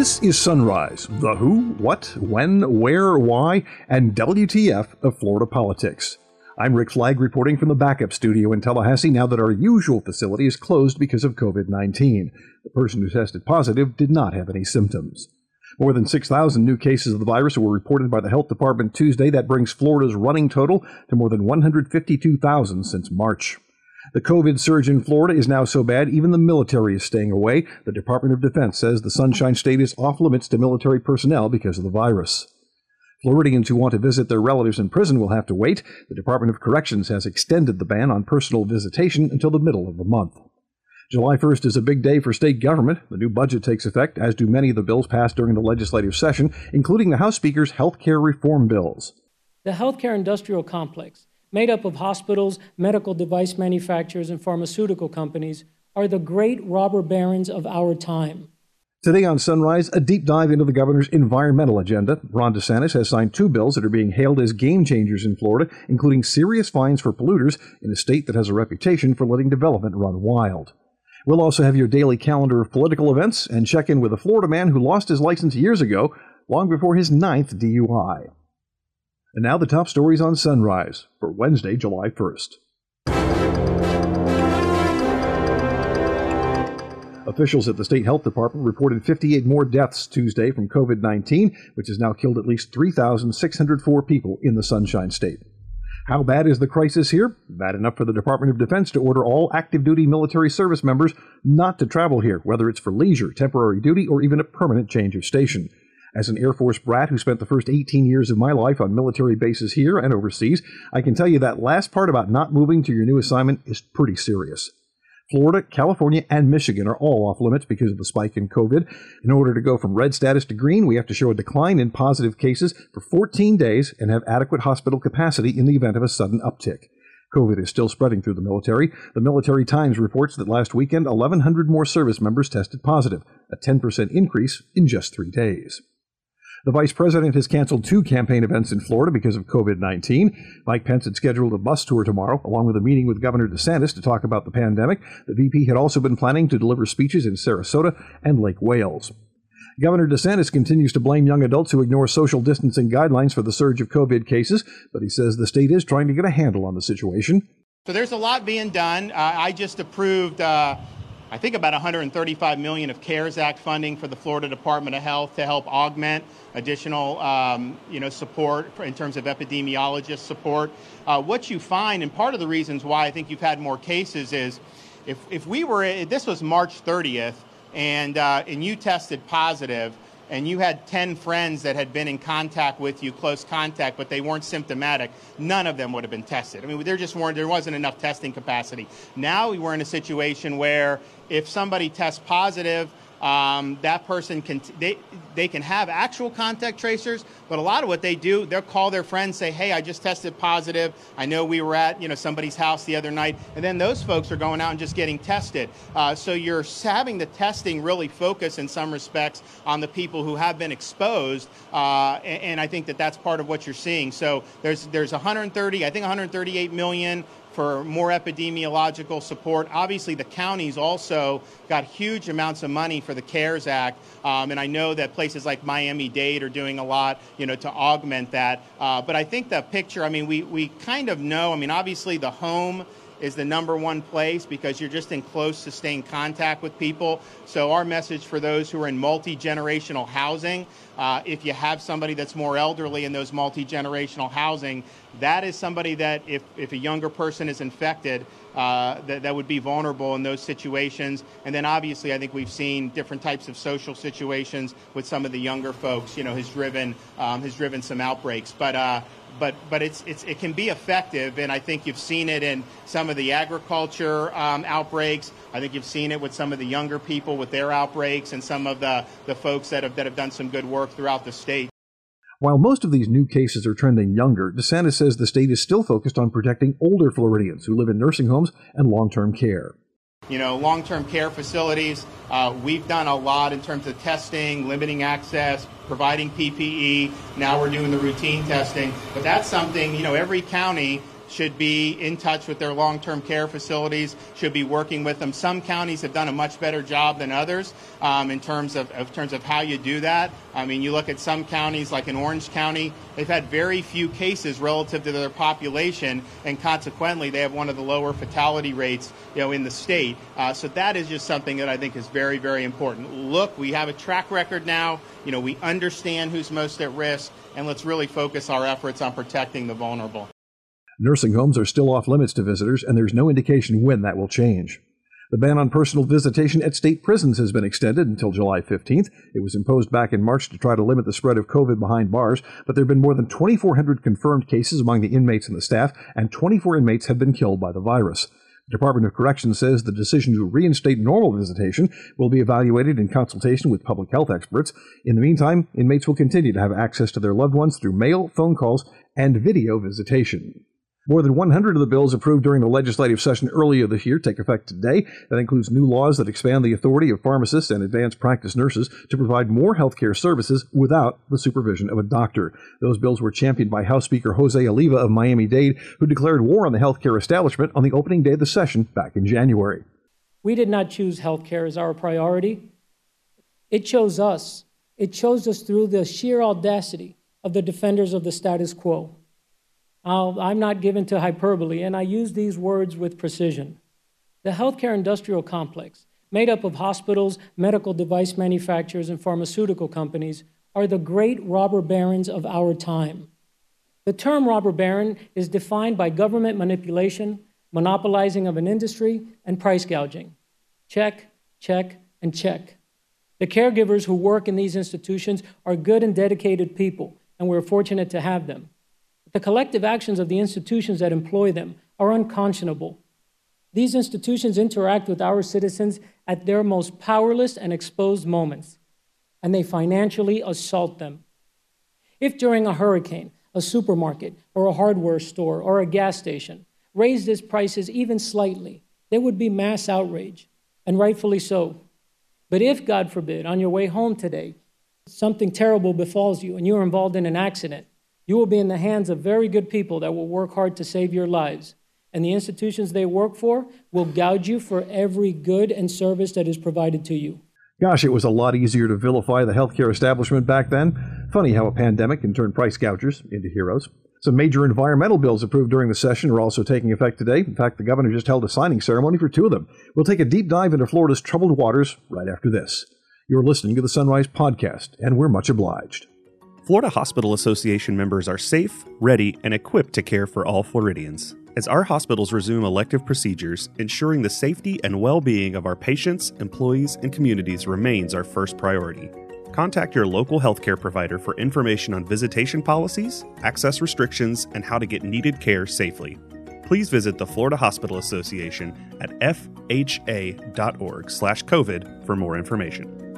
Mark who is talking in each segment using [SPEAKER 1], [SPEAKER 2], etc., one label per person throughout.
[SPEAKER 1] This is Sunrise, the who, what, when, where, why, and WTF of Florida politics. I'm Rick Flagg reporting from the backup studio in Tallahassee now that our usual facility is closed because of COVID 19. The person who tested positive did not have any symptoms. More than 6,000 new cases of the virus were reported by the health department Tuesday. That brings Florida's running total to more than 152,000 since March. The COVID surge in Florida is now so bad, even the military is staying away. The Department of Defense says the Sunshine State is off limits to military personnel because of the virus. Floridians who want to visit their relatives in prison will have to wait. The Department of Corrections has extended the ban on personal visitation until the middle of the month. July 1st is a big day for state government. The new budget takes effect, as do many of the bills passed during the legislative session, including the House Speaker's health care reform bills.
[SPEAKER 2] The healthcare industrial complex made up of hospitals, medical device manufacturers, and pharmaceutical companies, are the great robber barons of our time.
[SPEAKER 1] Today on Sunrise, a deep dive into the governor's environmental agenda. Ron DeSantis has signed two bills that are being hailed as game changers in Florida, including serious fines for polluters in a state that has a reputation for letting development run wild. We'll also have your daily calendar of political events and check in with a Florida man who lost his license years ago, long before his ninth DUI. And now the top stories on Sunrise for Wednesday, July 1st. Officials at the state health department reported 58 more deaths Tuesday from COVID 19, which has now killed at least 3,604 people in the Sunshine State. How bad is the crisis here? Bad enough for the Department of Defense to order all active duty military service members not to travel here, whether it's for leisure, temporary duty, or even a permanent change of station. As an Air Force brat who spent the first 18 years of my life on military bases here and overseas, I can tell you that last part about not moving to your new assignment is pretty serious. Florida, California, and Michigan are all off limits because of the spike in COVID. In order to go from red status to green, we have to show a decline in positive cases for 14 days and have adequate hospital capacity in the event of a sudden uptick. COVID is still spreading through the military. The Military Times reports that last weekend, 1,100 more service members tested positive, a 10% increase in just three days. The vice president has canceled two campaign events in Florida because of COVID 19. Mike Pence had scheduled a bus tour tomorrow, along with a meeting with Governor DeSantis to talk about the pandemic. The VP had also been planning to deliver speeches in Sarasota and Lake Wales. Governor DeSantis continues to blame young adults who ignore social distancing guidelines for the surge of COVID cases, but he says the state is trying to get a handle on the situation.
[SPEAKER 3] So there's a lot being done. Uh, I just approved. Uh I think about 135 million of CARES Act funding for the Florida Department of Health to help augment additional, um, you know, support in terms of epidemiologist support. Uh, what you find, and part of the reasons why I think you've had more cases is, if if we were this was March 30th, and uh, and you tested positive and you had 10 friends that had been in contact with you, close contact, but they weren't symptomatic, none of them would have been tested. I mean, there just weren't, there wasn't enough testing capacity. Now we were in a situation where if somebody tests positive, um, that person can they they can have actual contact tracers, but a lot of what they do, they'll call their friends, say, "Hey, I just tested positive. I know we were at you know somebody's house the other night," and then those folks are going out and just getting tested. Uh, so you're having the testing really focus in some respects on the people who have been exposed, uh, and, and I think that that's part of what you're seeing. So there's there's 130, I think 138 million for more epidemiological support. Obviously, the counties also got huge amounts of money for the CARES Act, um, and I know that places like Miami-Dade are doing a lot, you know, to augment that. Uh, but I think the picture, I mean, we, we kind of know, I mean, obviously the home is the number one place because you're just in close, sustained contact with people. So, our message for those who are in multi generational housing uh, if you have somebody that's more elderly in those multi generational housing, that is somebody that, if, if a younger person is infected, uh, that, that would be vulnerable in those situations. And then obviously, I think we've seen different types of social situations with some of the younger folks, you know, has driven, um, has driven some outbreaks. But, uh, but but it's, it's it can be effective, and I think you've seen it in some of the agriculture um, outbreaks. I think you've seen it with some of the younger people with their outbreaks, and some of the the folks that have that have done some good work throughout the state.
[SPEAKER 1] While most of these new cases are trending younger, DeSantis says the state is still focused on protecting older Floridians who live in nursing homes and long term care.
[SPEAKER 3] You know, long term care facilities, uh, we've done a lot in terms of testing, limiting access, providing PPE. Now we're doing the routine testing. But that's something, you know, every county should be in touch with their long-term care facilities, should be working with them. Some counties have done a much better job than others um, in terms of in terms of how you do that. I mean, you look at some counties like in Orange County, they've had very few cases relative to their population, and consequently, they have one of the lower fatality rates, you know, in the state. Uh, so that is just something that I think is very, very important. Look, we have a track record now. You know, we understand who's most at risk, and let's really focus our efforts on protecting the vulnerable.
[SPEAKER 1] Nursing homes are still off limits to visitors, and there's no indication when that will change. The ban on personal visitation at state prisons has been extended until July 15th. It was imposed back in March to try to limit the spread of COVID behind bars, but there have been more than 2,400 confirmed cases among the inmates and the staff, and 24 inmates have been killed by the virus. The Department of Corrections says the decision to reinstate normal visitation will be evaluated in consultation with public health experts. In the meantime, inmates will continue to have access to their loved ones through mail, phone calls, and video visitation. More than 100 of the bills approved during the legislative session earlier this year take effect today. That includes new laws that expand the authority of pharmacists and advanced practice nurses to provide more healthcare services without the supervision of a doctor. Those bills were championed by House Speaker Jose Oliva of Miami Dade, who declared war on the healthcare establishment on the opening day of the session back in January.
[SPEAKER 2] We did not choose healthcare as our priority. It chose us. It chose us through the sheer audacity of the defenders of the status quo. I am not given to hyperbole, and I use these words with precision. The healthcare industrial complex, made up of hospitals, medical device manufacturers, and pharmaceutical companies, are the great robber barons of our time. The term robber baron is defined by government manipulation, monopolizing of an industry, and price gouging. Check, check, and check. The caregivers who work in these institutions are good and dedicated people, and we're fortunate to have them. The collective actions of the institutions that employ them are unconscionable. These institutions interact with our citizens at their most powerless and exposed moments, and they financially assault them. If during a hurricane, a supermarket, or a hardware store, or a gas station raised its prices even slightly, there would be mass outrage, and rightfully so. But if, God forbid, on your way home today, something terrible befalls you and you are involved in an accident, you will be in the hands of very good people that will work hard to save your lives. And the institutions they work for will gouge you for every good and service that is provided to you.
[SPEAKER 1] Gosh, it was a lot easier to vilify the healthcare establishment back then. Funny how a pandemic can turn price gougers into heroes. Some major environmental bills approved during the session are also taking effect today. In fact, the governor just held a signing ceremony for two of them. We'll take a deep dive into Florida's troubled waters right after this. You're listening to the Sunrise Podcast, and we're much obliged.
[SPEAKER 4] Florida Hospital Association members are safe, ready, and equipped to care for all Floridians. As our hospitals resume elective procedures, ensuring the safety and well being of our patients, employees, and communities remains our first priority. Contact your local healthcare provider for information on visitation policies, access restrictions, and how to get needed care safely. Please visit the Florida Hospital Association at fha.org/covid for more information.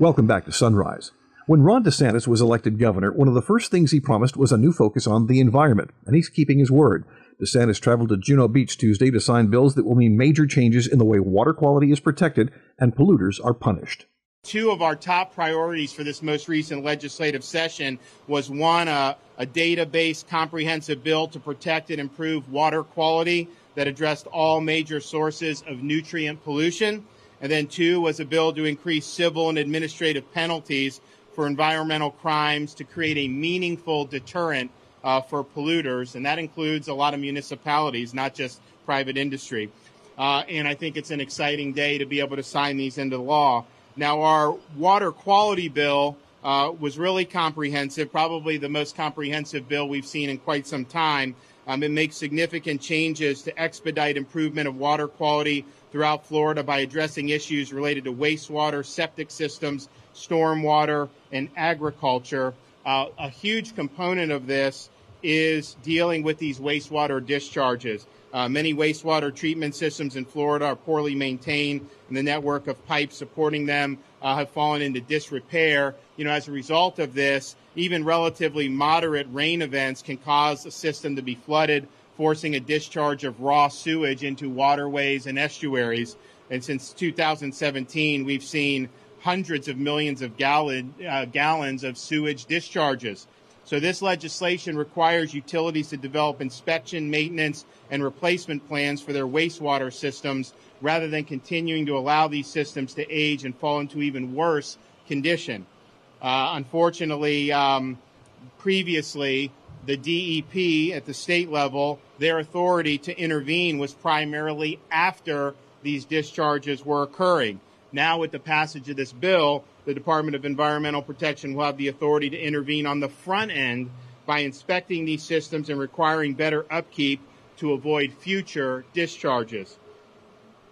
[SPEAKER 1] Welcome back to Sunrise. When Ron DeSantis was elected governor, one of the first things he promised was a new focus on the environment, and he's keeping his word. DeSantis traveled to Juno Beach Tuesday to sign bills that will mean major changes in the way water quality is protected and polluters are punished.
[SPEAKER 3] Two of our top priorities for this most recent legislative session was one, a data-based comprehensive bill to protect and improve water quality that addressed all major sources of nutrient pollution. And then two was a bill to increase civil and administrative penalties for environmental crimes to create a meaningful deterrent uh, for polluters. And that includes a lot of municipalities, not just private industry. Uh, and I think it's an exciting day to be able to sign these into law. Now, our water quality bill uh, was really comprehensive, probably the most comprehensive bill we've seen in quite some time. Um, it makes significant changes to expedite improvement of water quality throughout Florida by addressing issues related to wastewater, septic systems, stormwater, and agriculture. Uh, a huge component of this is dealing with these wastewater discharges. Uh, many wastewater treatment systems in Florida are poorly maintained, and the network of pipes supporting them uh, have fallen into disrepair. You know, as a result of this, even relatively moderate rain events can cause a system to be flooded forcing a discharge of raw sewage into waterways and estuaries. And since 2017, we've seen hundreds of millions of gallon, uh, gallons of sewage discharges. So this legislation requires utilities to develop inspection, maintenance, and replacement plans for their wastewater systems rather than continuing to allow these systems to age and fall into even worse condition. Uh, unfortunately, um, previously, the DEP at the state level, their authority to intervene was primarily after these discharges were occurring. Now, with the passage of this bill, the Department of Environmental Protection will have the authority to intervene on the front end by inspecting these systems and requiring better upkeep to avoid future discharges.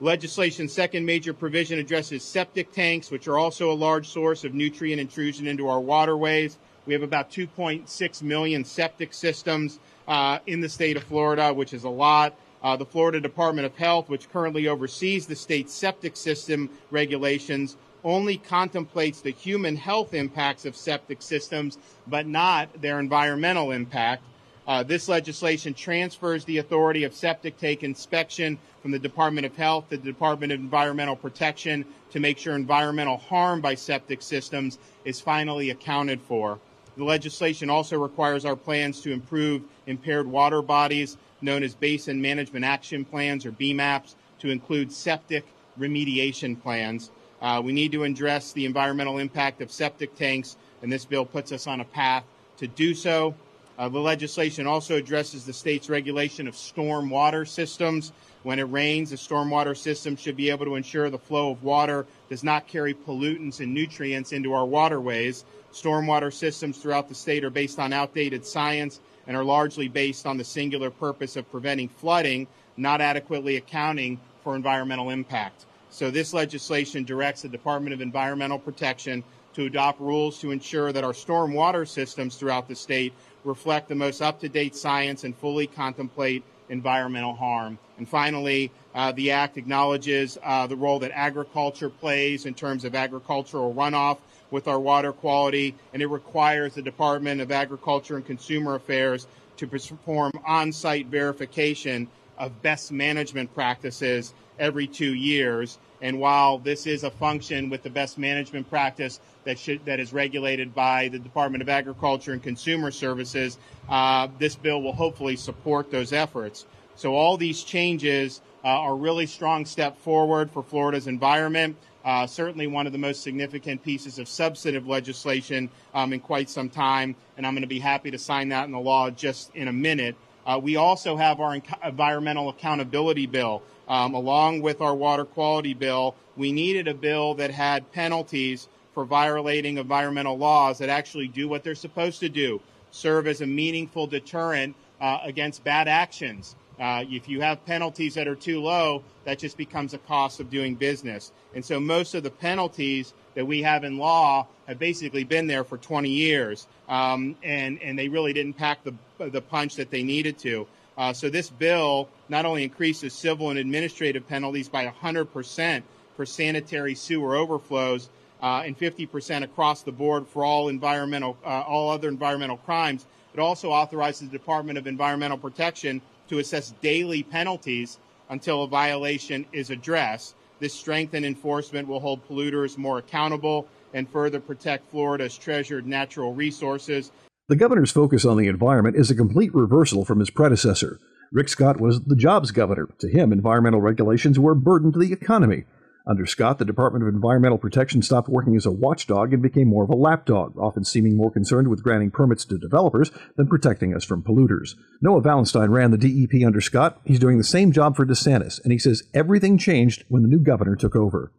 [SPEAKER 3] Legislation's second major provision addresses septic tanks, which are also a large source of nutrient intrusion into our waterways. We have about 2.6 million septic systems uh, in the state of Florida, which is a lot. Uh, the Florida Department of Health, which currently oversees the state's septic system regulations, only contemplates the human health impacts of septic systems, but not their environmental impact. Uh, this legislation transfers the authority of septic tank inspection from the Department of Health to the Department of Environmental Protection to make sure environmental harm by septic systems is finally accounted for. The legislation also requires our plans to improve impaired water bodies, known as Basin Management Action Plans or BMAPs, to include septic remediation plans. Uh, we need to address the environmental impact of septic tanks, and this bill puts us on a path to do so. Uh, the legislation also addresses the state's regulation of storm water systems. When it rains, the stormwater system should be able to ensure the flow of water does not carry pollutants and nutrients into our waterways. Stormwater systems throughout the state are based on outdated science and are largely based on the singular purpose of preventing flooding, not adequately accounting for environmental impact. So this legislation directs the Department of Environmental Protection to adopt rules to ensure that our stormwater systems throughout the state reflect the most up-to-date science and fully contemplate environmental harm. And finally, uh, the Act acknowledges uh, the role that agriculture plays in terms of agricultural runoff with our water quality, and it requires the Department of Agriculture and Consumer Affairs to perform on-site verification of best management practices every two years. And while this is a function with the best management practice that should, that is regulated by the Department of Agriculture and Consumer Services, uh, this bill will hopefully support those efforts. So all these changes uh, are really strong step forward for Florida's environment. Uh, certainly one of the most significant pieces of substantive legislation um, in quite some time, and I'm going to be happy to sign that in the law just in a minute. Uh, we also have our environmental accountability bill. Um, along with our water quality bill, we needed a bill that had penalties for violating environmental laws that actually do what they're supposed to do, serve as a meaningful deterrent uh, against bad actions. Uh, if you have penalties that are too low, that just becomes a cost of doing business. And so most of the penalties that we have in law have basically been there for 20 years, um, and and they really didn't pack the the punch that they needed to. Uh, so this bill not only increases civil and administrative penalties by 100% for sanitary sewer overflows uh, and 50% across the board for all environmental, uh, all other environmental crimes, it also authorizes the Department of Environmental Protection to assess daily penalties until a violation is addressed. This strengthened enforcement will hold polluters more accountable and further protect Florida's treasured natural resources
[SPEAKER 1] the governor's focus on the environment is a complete reversal from his predecessor. Rick Scott was the jobs governor. To him, environmental regulations were a burden to the economy. Under Scott, the Department of Environmental Protection stopped working as a watchdog and became more of a lapdog, often seeming more concerned with granting permits to developers than protecting us from polluters. Noah Valenstein ran the DEP under Scott. He's doing the same job for DeSantis, and he says everything changed when the new governor took over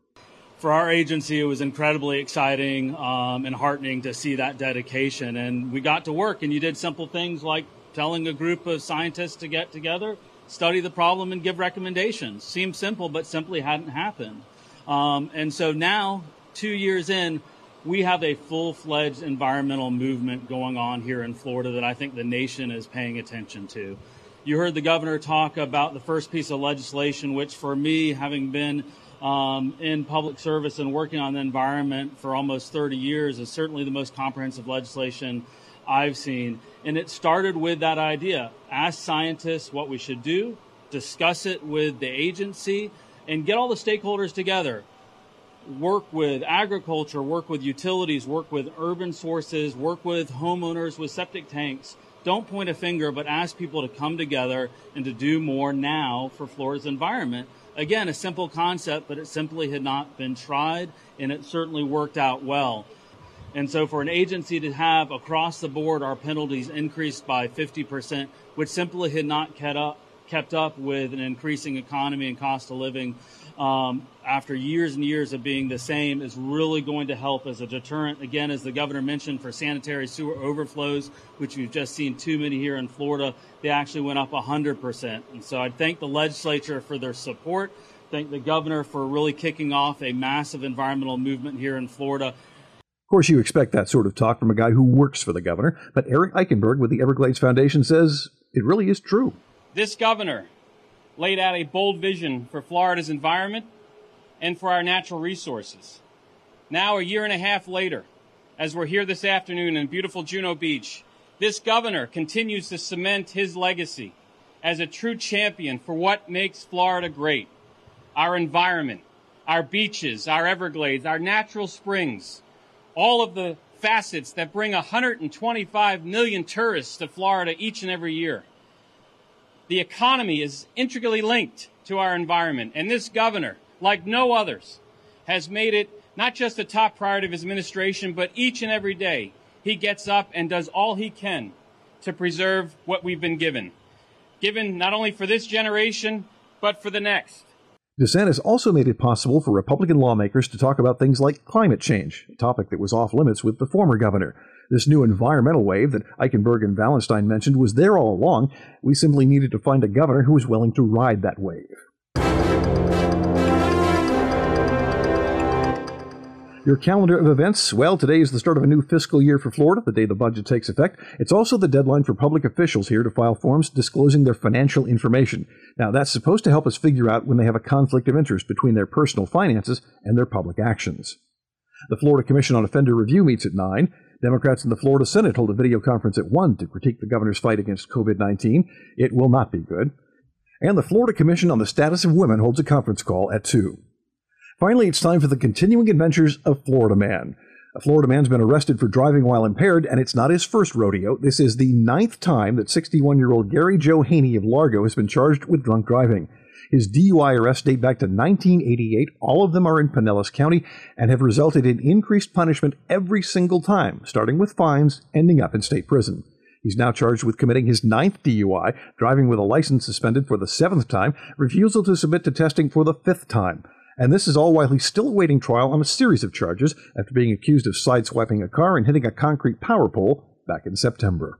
[SPEAKER 5] for our agency, it was incredibly exciting um, and heartening to see that dedication. And we got to work, and you did simple things like telling a group of scientists to get together, study the problem, and give recommendations. Seemed simple, but simply hadn't happened. Um, and so now, two years in, we have a full fledged environmental movement going on here in Florida that I think the nation is paying attention to. You heard the governor talk about the first piece of legislation, which for me, having been um, in public service and working on the environment for almost 30 years is certainly the most comprehensive legislation I've seen. And it started with that idea ask scientists what we should do, discuss it with the agency, and get all the stakeholders together. work with agriculture, work with utilities, work with urban sources, work with homeowners with septic tanks. Don't point a finger, but ask people to come together and to do more now for Florida's environment. Again, a simple concept, but it simply had not been tried, and it certainly worked out well. And so, for an agency to have across the board our penalties increased by 50%, which simply had not kept up, kept up with an increasing economy and cost of living, um, after years and years of being the same is really going to help as a deterrent. Again, as the governor mentioned, for sanitary sewer overflows, which we've just seen too many here in Florida, they actually went up 100%. And so I thank the legislature for their support. Thank the governor for really kicking off a massive environmental movement here in Florida.
[SPEAKER 1] Of course, you expect that sort of talk from a guy who works for the governor, but Eric Eikenberg with the Everglades Foundation says it really is true.
[SPEAKER 6] This governor laid out a bold vision for Florida's environment and for our natural resources. Now, a year and a half later, as we're here this afternoon in beautiful Juno Beach, this governor continues to cement his legacy as a true champion for what makes Florida great our environment, our beaches, our Everglades, our natural springs, all of the facets that bring 125 million tourists to Florida each and every year. The economy is intricately linked to our environment, and this governor, like no others, has made it not just a top priority of his administration, but each and every day he gets up and does all he can to preserve what we've been given. Given not only for this generation, but for the next.
[SPEAKER 1] DeSantis also made it possible for Republican lawmakers to talk about things like climate change, a topic that was off limits with the former governor. This new environmental wave that Eikenberg and Valenstein mentioned was there all along. We simply needed to find a governor who was willing to ride that wave. Your calendar of events? Well, today is the start of a new fiscal year for Florida, the day the budget takes effect. It's also the deadline for public officials here to file forms disclosing their financial information. Now, that's supposed to help us figure out when they have a conflict of interest between their personal finances and their public actions. The Florida Commission on Offender Review meets at 9. Democrats in the Florida Senate hold a video conference at 1 to critique the governor's fight against COVID 19. It will not be good. And the Florida Commission on the Status of Women holds a conference call at 2. Finally, it's time for the continuing adventures of Florida Man. A Florida man's been arrested for driving while impaired, and it's not his first rodeo. This is the ninth time that 61 year old Gary Joe Haney of Largo has been charged with drunk driving. His DUI arrests date back to 1988. All of them are in Pinellas County and have resulted in increased punishment every single time, starting with fines, ending up in state prison. He's now charged with committing his ninth DUI, driving with a license suspended for the seventh time, refusal to submit to testing for the fifth time. And this is all while he's still awaiting trial on a series of charges after being accused of sideswiping a car and hitting a concrete power pole back in September.